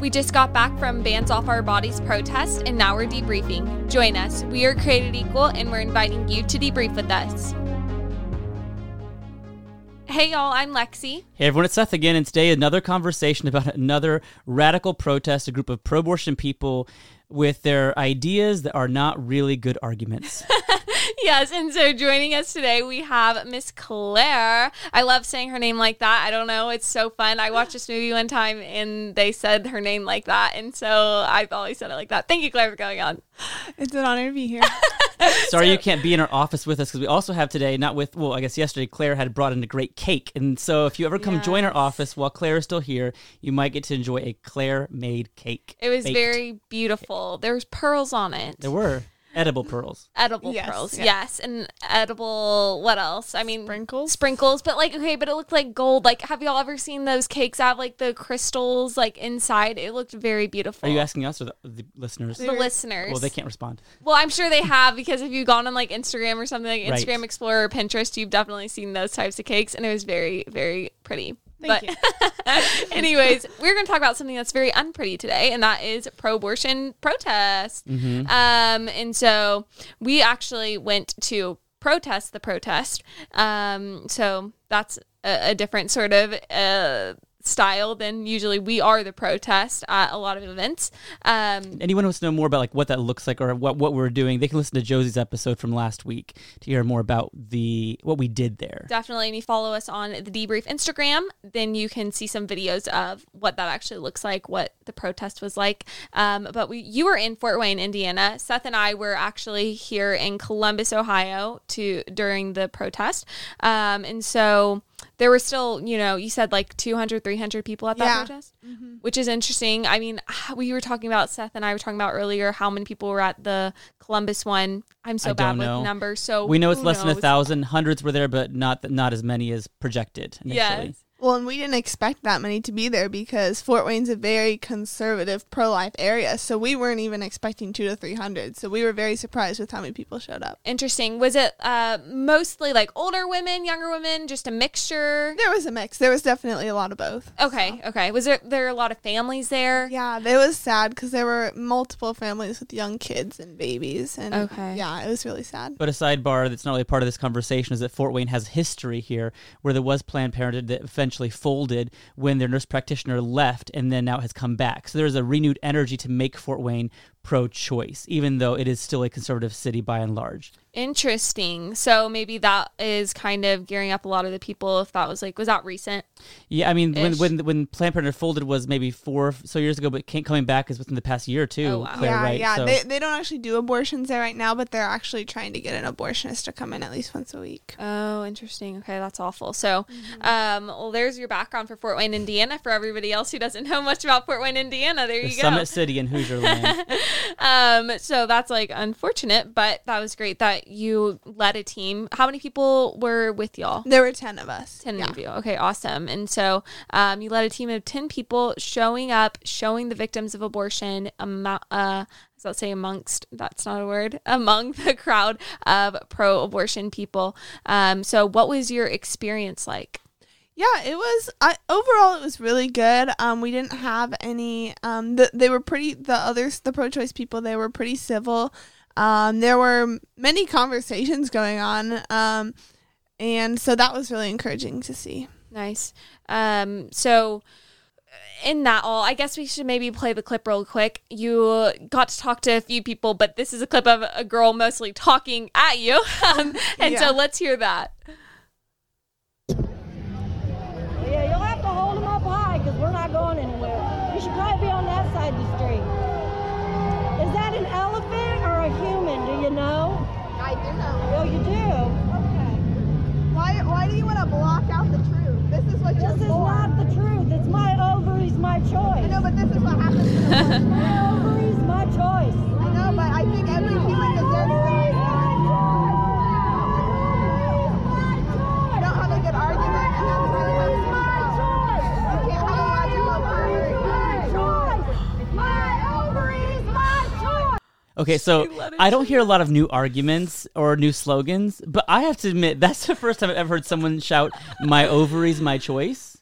We just got back from Bans Off Our Bodies protest and now we're debriefing. Join us. We are created equal and we're inviting you to debrief with us. Hey y'all, I'm Lexi. Hey everyone, it's Seth again, and today another conversation about another radical protest, a group of pro abortion people with their ideas that are not really good arguments. yes, and so joining us today we have Miss Claire. I love saying her name like that. I don't know, it's so fun. I watched this movie one time and they said her name like that, and so I've always said it like that. Thank you, Claire, for going on. It's an honor to be here. Sorry you can't be in our office with us because we also have today, not with, well, I guess yesterday Claire had brought in a great cake. And so if you ever come join our office while Claire is still here, you might get to enjoy a Claire made cake. It was Baked. very beautiful. There was pearls on it. There were edible pearls. edible Yes, pearls yeah. yes and edible what else i mean Sprinkles? sprinkles but like okay but it looked like gold like have y'all ever seen those cakes that have like the crystals like inside it looked very beautiful Are you asking us or the, the listeners? the listeners Well, they can't respond. well i'm sure they have because if you've gone on like instagram or something like Right. instagram explorer or pinterest you've definitely seen those types of cakes and it was very very pretty Thank but anyways we're going to talk about something that's very unpretty today and that is pro-abortion protest Mm-hmm. um, and so we actually went to protest the protest. Um, so that's a, a different sort of uh, style than usually we are the protest at a lot of events. Um, Anyone wants to know more about like what that looks like or what, what we're doing, they can listen to Josie's episode from last week to hear more about the what we did there. definitely, and you follow us on the debrief Instagram, then you can see some videos of what that actually looks like, what the protest was like. Um, but we, you were in Fort Wayne, Indiana. Seth and I were actually here in Columbus, Ohio, to during the protest, um, and so there were still, you know, you said like 200, 300 people at that Yeah. protest, mm-hmm. which is interesting. I mean, we were talking about Seth and I were talking about earlier how many people were at the Columbus one. I'm so I bad don't with know. numbers, so We know it's who less than a thousand. Hundreds were there, but not not as many as projected initially. Yes. Well, and we didn't expect that many to be there because Fort Wayne's a very conservative pro life area. So we weren't even expecting two to 300. So we were very surprised with how many people showed up. Interesting. Was it uh, mostly like older women, younger women, just a mixture? There was a mix. There was definitely a lot of both. Okay, okay. Was there there a lot of families there? Yeah, it was sad because there were multiple families with young kids and babies. And Okay. yeah, it was really sad. But a sidebar that's not really part of this conversation is that Fort Wayne has history here, where there was Planned Parenthood that folded when their nurse practitioner left, and then now has come back. So there's a renewed energy to make Fort Wayne pro-choice, even though it is still a conservative city by and large. Interesting. So maybe that is kind of gearing up a lot of the people. If that was like, was that recent? Yeah, I mean, when Ish. when when Planned Parenthood folded was maybe four so years ago, but can't coming back is within the past year or two. Oh, wow. Claire, yeah, right? yeah. So- They, they don't actually do abortions there right now, but they're actually trying to get an abortionist to come in at least once a week. Oh, interesting. Okay, that's awful. So, um, well, there's your background for Fort Wayne, Indiana. For everybody else who doesn't know much about Fort Wayne, Indiana, there the you go. Summit City in Hoosier Land. Um, so that's like unfortunate, but that was great that you led a team. How many people were with y'all? There were 10 of us. 10 yeah. of you. Okay, awesome. And so um, you led a team of 10 people showing up, showing the victims of abortion, amo- uh, I'll say amongst, that's not a word, among the crowd of pro abortion people. Um, so, what was your experience like? Yeah, it was. I overall, it was really good. Um, we didn't have any. Um, the, they were pretty. The others, the pro-choice people, they were pretty civil. Um, there were many conversations going on. Um, and so that was really encouraging to see. Nice. Um, so in that all, I guess we should maybe play the clip real quick. You got to talk to a few people, but this is a clip of a girl mostly talking at you. Um, and Yeah. so let's hear that. Not going anywhere. You should probably be on that side of the street. Is that an elephant or a human? Do you know? I do know. Oh, you do? Okay. Why? Why do you want to block out the truth? This is what This is not the truth. It's my ovaries, my choice. but this is what happens. To My ovaries, my choice. I know, but I think every human deserves. You don't have a good argument, and that's why you have You can't have a logical argument. Okay, so I don't hear a lot of new arguments or new slogans, but I have to admit that's the first time I've ever heard someone shout "My ovaries, my choice."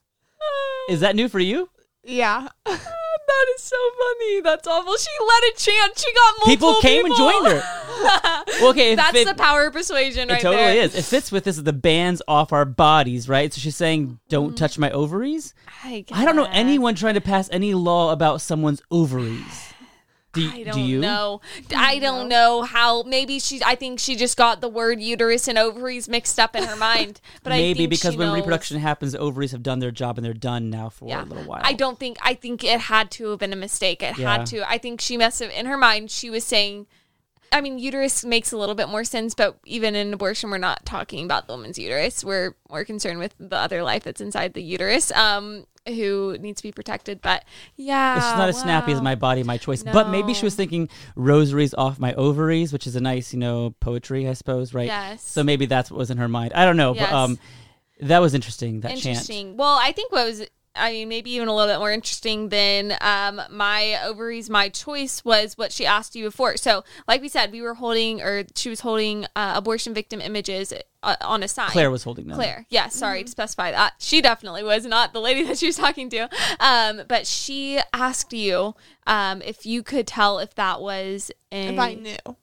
Is that new for you? Yeah. That's so funny. That's awful. She let it chant. She got multiple People came and joined her. Well, okay, That's it- the power of persuasion, It right totally there. is. It fits with this. The bans off our bodies, right? So she's saying, "Don't Mm. touch my ovaries." I, I don't know anyone trying to pass any law about someone's ovaries. Do, I don't do you? know. I don't know how. Maybe she. I think she just got the word uterus and ovaries mixed up in her mind. But I Maybe because she when knows. reproduction happens, ovaries have done their job and they're done now for Yeah. a little while. I don't think. I think it had to have been a mistake. It Yeah. had to. I think she must have. In her mind, she was saying. I mean, uterus makes a little bit more sense, but even in abortion, we're not talking about the woman's uterus. We're more concerned with the other life that's inside the uterus, um, who needs to be protected. But yeah, It's not as snappy as my body, my choice. But maybe she was thinking rosaries off my ovaries, which is a nice, you know, poetry, I suppose, right? Yes. So maybe that's what was in her mind. I don't know, Yes. but um, that was interesting. That chant. interesting. Well, I think what was I mean maybe even a little bit more interesting than um, my ovaries, my choice was what she asked you before. So, like we said, we were holding or she was holding uh, abortion victim images uh, on a sign. Claire was holding them. Claire, yes, sorry to specify that. She definitely was not the lady that she was talking to. Um, but she asked you um, if you could tell if that was a, If I knew.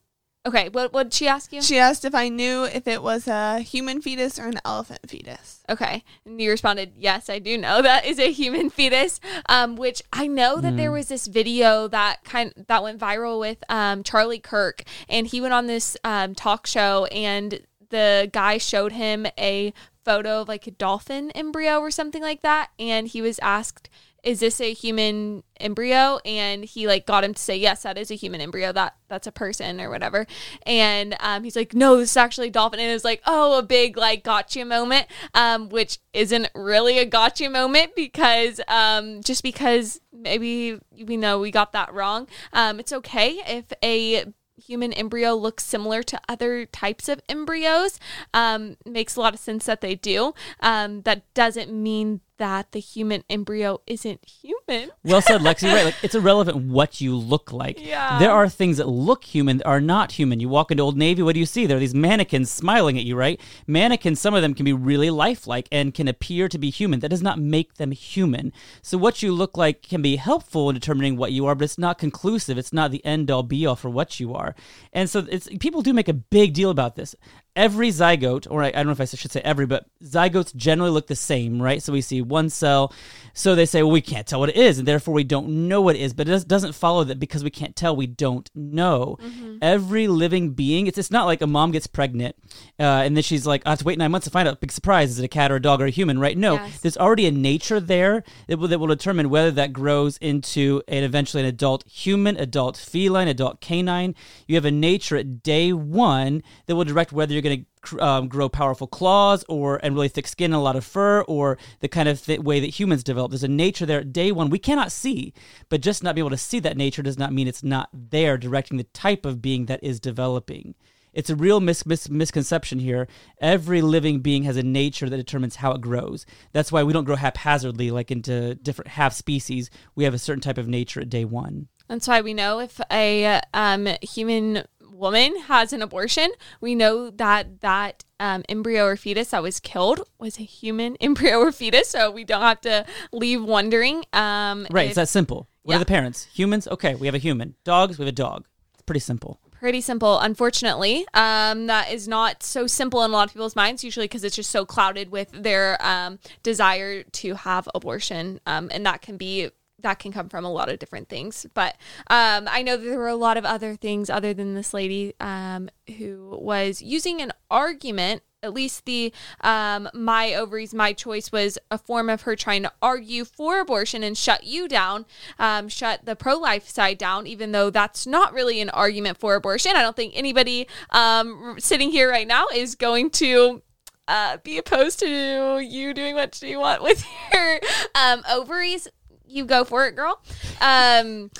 Okay, what what did she ask you? She asked if I knew if it was a human fetus or an elephant fetus. Okay. And you responded, Yes, I do know that is a human fetus. Um, which I know that there was this video that kind that went viral with um, Charlie Kirk, and he went on this um, talk show, and the guy showed him a photo of like a dolphin embryo or something like that, and he was asked. Is this a human embryo? And he like got him to say yes, that is a human embryo. That that's a person or whatever. And um, he's like, no, this is actually a dolphin. And it was like, oh, a big like gotcha moment, um, which isn't really a gotcha moment because um, just because maybe we know we got that wrong. Um, it's okay if a human embryo looks similar to other types of embryos. Um, makes a lot of sense that they do. Um, that doesn't mean that the human embryo isn't human. Well said, Lexi. Right, like it's irrelevant what you look like. Yeah. There are things that look human that are not human. You walk into Old Navy, what do you see? There are these mannequins smiling at you, right? Mannequins, some of them can be really lifelike and can appear to be human. That does not make them human. So what you look like can be helpful in determining what you are, but it's not conclusive. It's not the end all be all for what you are. And so it's people do make a big deal about this. Every zygote, or I, I don't know if I should say every, but zygotes generally look the same, right? So we see one cell. So they say, well, we can't tell what it is, and therefore we don't know what it is. But it does, doesn't follow that because we can't tell, we don't know. Every living being, it's, it's not like a mom gets pregnant uh, and then she's like, I have to wait nine months to find out. Big surprise, is it a cat or a dog or a human, right? No, Yes. there's already a nature there that will, that will determine whether that grows into an eventually an adult human, adult feline, adult canine. You have a nature at day one that will direct whether you're going to um, grow powerful claws or and really thick skin and a lot of fur or the kind of th- way that humans develop. There's a nature there day one we cannot see, but just not being able to see that nature does not mean it's not there directing the type of being that is developing. It's a real mis- mis- misconception here. Every living being has a nature that determines how it grows. That's why we don't grow haphazardly, like into different half species. We have a certain type of nature at day one. That's why we know if a um, human woman has an abortion, we know that that um, embryo or fetus that was killed was a human embryo or fetus. So we don't have to leave wondering. Um, Right, if- it's that simple. What Yeah. are the parents? Humans? Okay, we have a human. Dogs? We have a dog. It's pretty simple. pretty simple unfortunately um, that is not so simple in a lot of people's minds usually because it's just so clouded with their um, desire to have abortion um, and that can be that can come from a lot of different things. But um, i know that there were a lot of other things other than this lady um, who was using an argument. At least the um, my ovaries my choice was a form of her trying to argue for abortion and shut you down um, shut the pro-life side down even though that's not really an argument for abortion. I don't think anybody um, sitting here right now is going to uh, be opposed to you doing what you want with your um, ovaries you go for it girl um,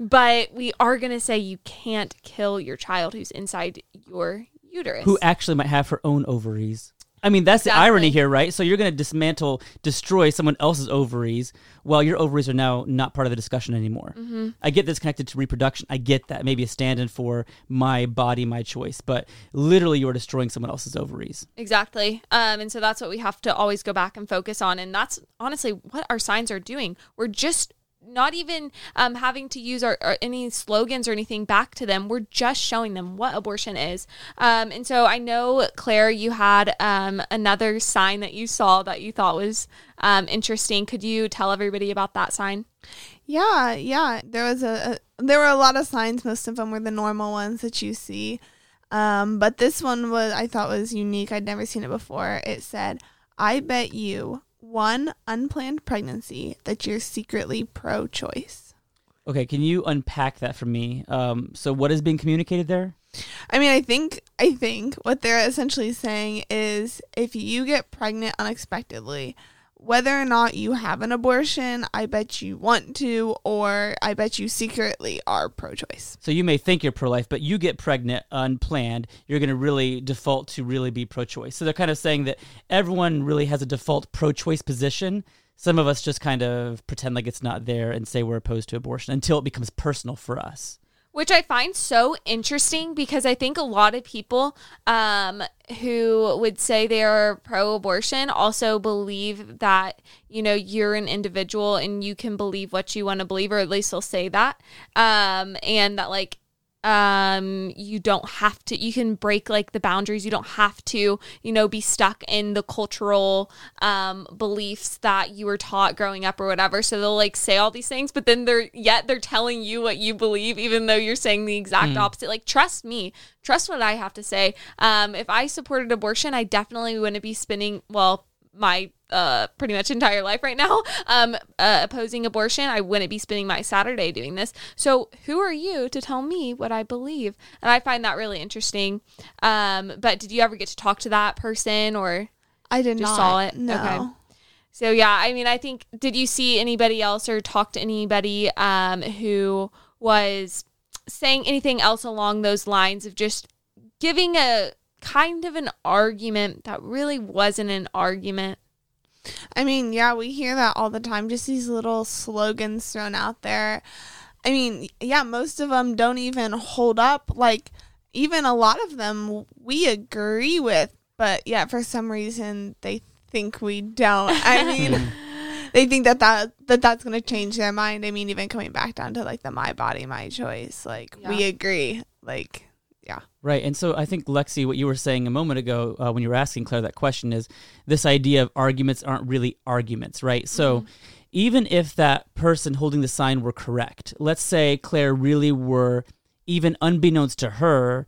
but we are going to say you can't kill your child who's inside your uterus Who actually might have her own ovaries. I mean, that's the irony here, right? So you're going to dismantle, destroy someone else's ovaries while your ovaries are now not part of the discussion anymore. Mm-hmm. I get this connected to reproduction. I get that. Maybe a stand in for my body, my choice. But literally, you are destroying someone else's ovaries. Exactly. Um, and so that's what we have to always go back and focus on. And that's honestly what our signs are doing. We're just not even um, having to use our, our, any slogans or anything back to them. We're just showing them what abortion is. Um, and so I know, Claire, you had um, another sign that you saw that you thought was um, interesting. Could you tell everybody about that sign? Yeah, yeah. There was a, a there were a lot of signs. Most of them were the normal ones that you see. Um, but this one was I thought was unique. I'd never seen it before. It said, "I bet you one unplanned pregnancy that you're secretly pro-choice." Okay, can you unpack that for me? Um, so what is being communicated there? I mean, I think I think what they're essentially saying is if you get pregnant unexpectedly, whether or not you have an abortion, I bet you want to, or I bet you secretly are pro choice. So you may think you're pro life, but you get pregnant unplanned, you're going to really default to really be pro choice. So they're kind of saying that everyone really has a default pro choice position. Some of us just kind of pretend like it's not there and say we're opposed to abortion until it becomes personal for us which I find so interesting because I think a lot of people um, who would say they are pro abortion also believe that, you know, you're an individual and you can believe what you want to believe, or at least they'll say that. Um, and that, like, um you don't have to you can break like the boundaries. You don't have to you know be stuck in the cultural um beliefs that you were taught growing up or whatever. So they'll like say all these things but then they're yet they're telling you what you believe even though you're saying the exact mm. opposite. Like trust me. Trust what i have to say. Um if i supported abortion i definitely wouldn't be spending well my uh, pretty much entire life right now um, uh, opposing abortion. I wouldn't be spending my Saturday doing this. So who are you to tell me what I believe? And I find that really interesting. Um, but did you ever get to talk to that person or? I did not. Saw it. No. Okay. So yeah, I mean, I think did you see anybody else or talk to anybody um, who was saying anything else along those lines of just giving a kind of an argument that really wasn't an argument. I mean, yeah, we hear that all the time, just these little slogans thrown out there. I mean, yeah, most of them don't even hold up. Like, even a lot of them we agree with, but yeah, for some reason they think we don't. I mean, they think that, that, that that's going to change their mind. I mean, even coming back down to like the my body, my choice, like, yeah. we agree. Like, yeah. Right. And so I think, Lexi, what you were saying a moment ago uh, when you were asking Claire that question is this idea of arguments aren't really arguments, right? So mm-hmm. even if that person holding the sign were correct, let's say Claire really were, even unbeknownst to her,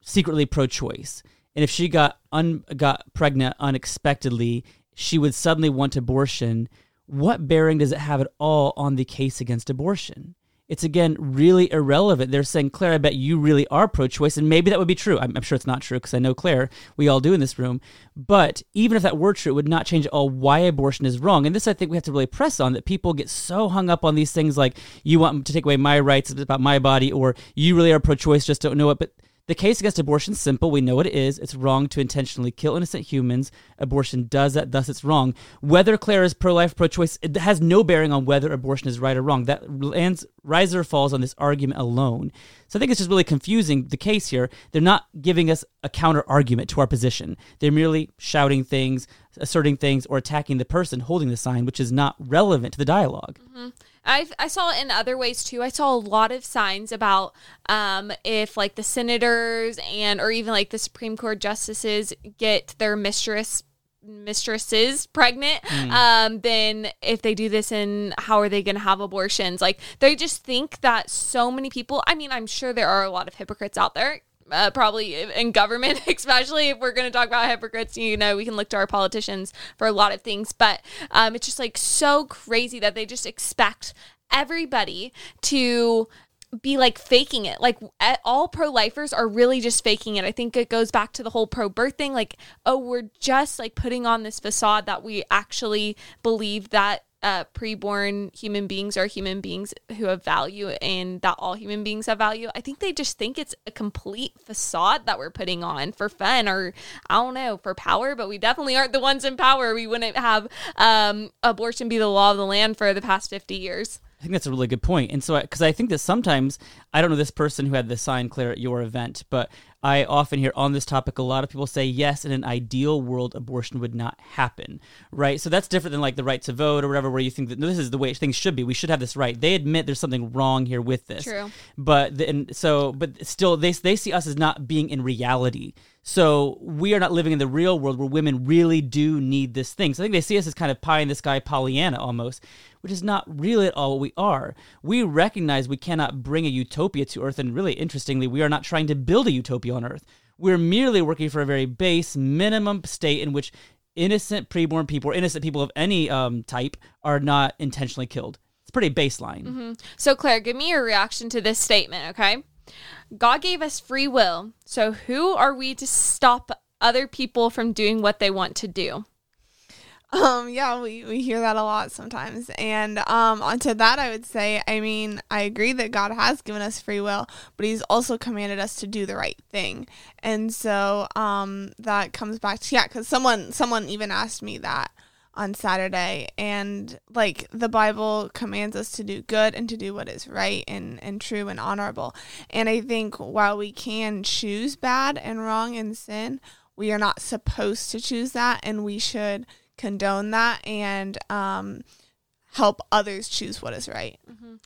secretly pro choice. And if she got un- got pregnant unexpectedly, she would suddenly want abortion. What bearing does it have at all on the case against abortion? It's again really irrelevant. They're saying, Claire, I bet you really are pro choice. And maybe that would be true. I'm, I'm sure it's not true because I know Claire, we all do in this room. But even if that were true, it would not change at all why abortion is wrong. And this, I think, we have to really press on that people get so hung up on these things like, you want to take away my rights about my body, or you really are pro choice, just don't know it. But the case against abortion is simple. We know what it is. It's wrong to intentionally kill innocent humans. Abortion does that, thus it's wrong. Whether Claire is pro-life, pro-choice, it has no bearing on whether abortion is right or wrong. That lands, rises or falls on this argument alone. So I think it's just really confusing the case here. They're not giving us a counter argument to our position. They're merely shouting things, asserting things, or attacking the person holding the sign, which is not relevant to the dialog mm-hmm. I I saw it in other ways too. I saw a lot of signs about um, if like the senators and or even like the Supreme Court justices get their mistress mistresses pregnant mm. um then if they do this and how are they going to have abortions like they just think that so many people i mean i'm sure there are a lot of hypocrites out there uh, probably in government, especially if we're going to talk about hypocrites. You know, we can look to our politicians for a lot of things, but um, it's just like so crazy that they just expect everybody to be like faking it. Like all pro lifers are really just faking it. I think it goes back to the whole pro birth thing. Like, oh, we're just like putting on this facade that we actually believe that uh, preborn human beings are human beings who have value and that all human beings have value. I think they just think it's a complete facade that we're putting on for fun or I don't know, for power, but we definitely aren't the ones in power. We wouldn't have um, abortion be the law of the land for the past 50 years. I think that's a really good point. And so, because I, I think that sometimes, I don't know this person who had the sign Claire at your event, but I often hear on this topic a lot of people say, yes, in an ideal world, abortion would not happen, right? So that's different than like the right to vote or whatever, where you think that no, this is the way things should be. We should have this right. They admit there's something wrong here with this. True. But then, so, but still, they, they see us as not being in reality. So we are not living in the real world where women really do need this thing. So I think they see us as kind of pie in the sky Pollyanna almost, which is not really at all what we are. We recognize we cannot bring a utopia to Earth, and really interestingly, we are not trying to build a utopia on Earth. We're merely working for a very base minimum state in which innocent preborn people or innocent people of any um, type are not intentionally killed. It's pretty baseline. So, Claire, give me your reaction to this statement, okay? God gave us free will. So, who are we to stop other people from doing what they want to do? Um, yeah, we, we hear that a lot sometimes. And um, onto that, I would say, I mean, I agree that God has given us free will, but He's also commanded us to do the right thing. And so um, that comes back to yeah, because someone someone even asked me that on Saturday, and like the Bible commands us to do good and to do what is right and and true and honorable. And I think while we can choose bad and wrong and sin, we are not supposed to choose that, and we should condone that and um, help others choose what is right.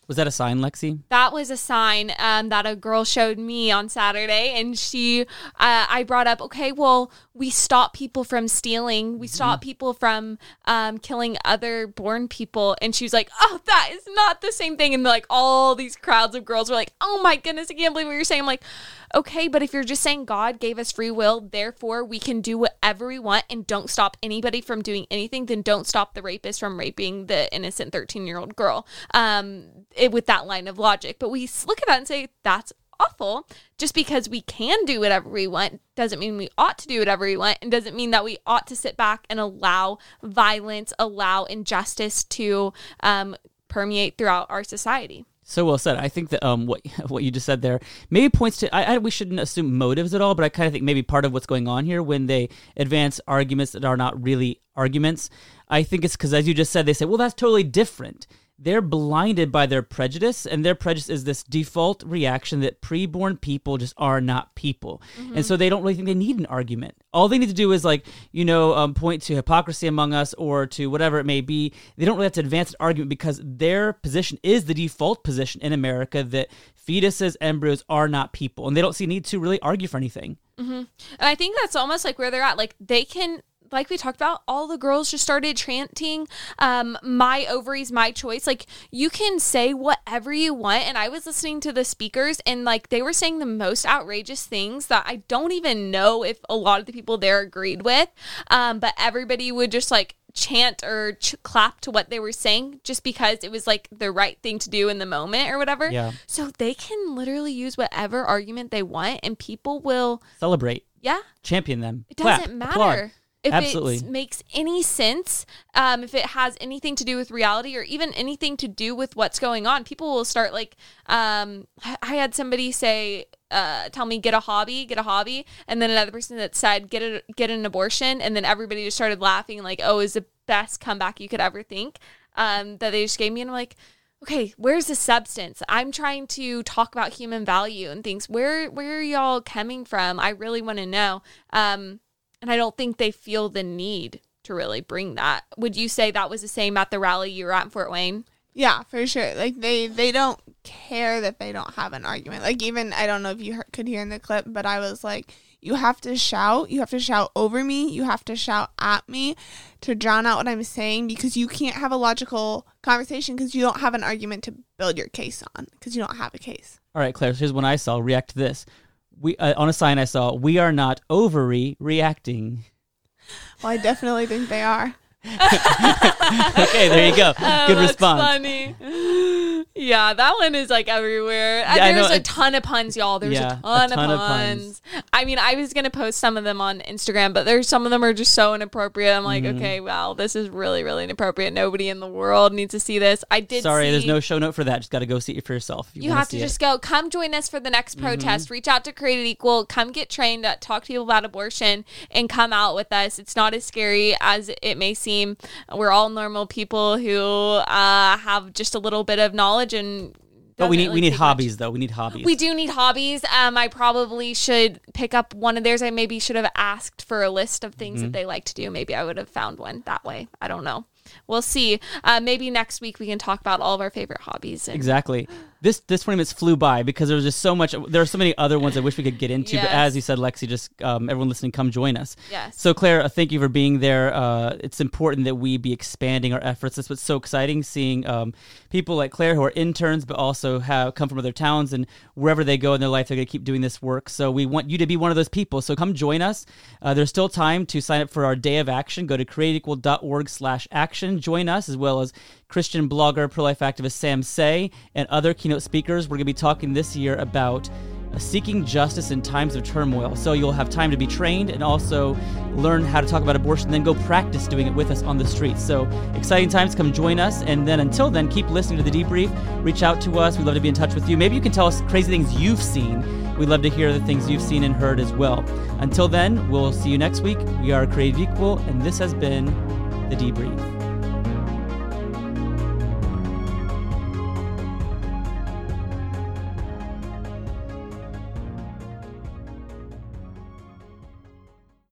Was that a sign, Lexi? That was a sign um, that a girl showed me on Saturday, and she, uh, I brought up, okay, well, we stop people from stealing, we stop people from um, killing other born people, and she was like, oh, that is not the same thing, and like all these crowds of girls were like, oh my goodness, I can't believe what you're saying. I'm like, okay, but if you're just saying God gave us free will, therefore we can do whatever we want and don't stop anybody from doing anything, then don't stop the rapist from raping the innocent 13 year old girl. Um, it, with that line of logic, but we look at that and say that's awful. Just because we can do whatever we want doesn't mean we ought to do whatever we want, and doesn't mean that we ought to sit back and allow violence, allow injustice to um, permeate throughout our society. So well said. I think that um, what what you just said there maybe points to. I, I we shouldn't assume motives at all, but I kind of think maybe part of what's going on here when they advance arguments that are not really arguments. I think it's because, as you just said, they say, "Well, that's totally different." They're blinded by their prejudice, and their prejudice is this default reaction that preborn people just are not people, and so they don't really think they need an argument. All they need to do is like you know um, point to hypocrisy among us or to whatever it may be. They don't really have to advance an argument because their position is the default position in America that fetuses, embryos are not people, and they don't see need to really argue for anything. And I think that's almost like where they're at. Like they can, like we talked about, all the girls just started chanting, um, "My ovaries, my choice." Like you can say whatever you want. And I was listening to the speakers, and like they were saying the most outrageous things that I don't even know if a lot of the people there agreed with. Um, but everybody would just like chant or ch- clap to what they were saying just because it was like the right thing to do in the moment or whatever. Yeah. So they can literally use whatever argument they want, and people will, Celebrate, yeah, champion them. it doesn't applaud. If Absolutely. it makes any sense, um, if it has anything to do with reality or even anything to do with what's going on. People will start like, um, I I had somebody say, uh, tell me get a hobby, get a hobby, and then another person that said get a get an abortion, and then everybody just started laughing like, oh, is the best comeback you could ever think um, that they just gave me, and I'm like. Okay, where's the substance? I'm trying to talk about human value and things. Where where are y'all coming from? I really want to know. Um, and I don't think they feel the need to really bring that. Would you say that was the same at the rally you were at in Fort Wayne? Yeah, for sure. Like they they don't care that they don't have an argument. Like even I don't know if you heard, could hear in the clip, but I was like, you have to shout. You have to shout over me. You have to shout at me to drown out what I'm saying because you can't have a logical conversation because you don't have an argument to build your case on because you don't have a case. All right, Claire. So here's one I saw. React to this. We uh, on a sign I saw. We are not ovary reacting. Well, I definitely think they are. okay, there you go. Good Oh, that's response. Funny. Yeah, that one is like everywhere. And Yeah, There's know, a ton of puns, y'all. There's Yeah, a, ton a ton of of puns. puns. I mean, I was gonna post some of them on Instagram, but there's some of them are just so inappropriate. I'm like, Mm-hmm. okay, wow, this is really, really inappropriate. Nobody in the world needs to see this. I did. Sorry, there's no show note for that. Just got to go see it for yourself. if You have to see it. just go. Come join us for the next Mm-hmm. protest. Reach out to Created Equal. Come get trained. Uh, talk to people about abortion and come out with us. It's not as scary as it may seem. We're all normal people who uh, have just a little bit of knowledge and But we need we need take much. hobbies though. We need hobbies. We do need hobbies. Um, I probably should pick up one of theirs. I maybe should have asked for a list of things Mm-hmm. that they like to do. Maybe I would have found one that way. I don't know. We'll see. Uh, maybe next week we can talk about all of our favorite hobbies. And Exactly. This this 20 minutes flew by because there was just so much. There are so many other ones I wish we could get into. But as you said, Lexi, just um, everyone listening, come join us. Yes. So Claire, uh, thank you for being there. Uh, it's important that we be expanding our efforts. That's what's so exciting, seeing um, people like Claire who are interns, but also have come from other towns and wherever they go in their life, they're going to keep doing this work. So we want you to be one of those people. So come join us. Uh, there's still time to sign up for our day of action. Go to createdequal.org/action. Join us as well as Christian blogger, pro-life activist Sam Sey, and other keynote speakers. We're going to be talking this year about uh, seeking justice in times of turmoil. So you'll have time to be trained and also learn how to talk about abortion, then go practice doing it with us on the streets. So exciting times. Come join us. And then until then, keep listening to the debrief. Reach out to us. We'd love to be in touch with you. Maybe you can tell us crazy things you've seen. We'd love to hear the things you've seen and heard as well. Until then, we'll see you next week. We are Created Equal, and this has been the debrief.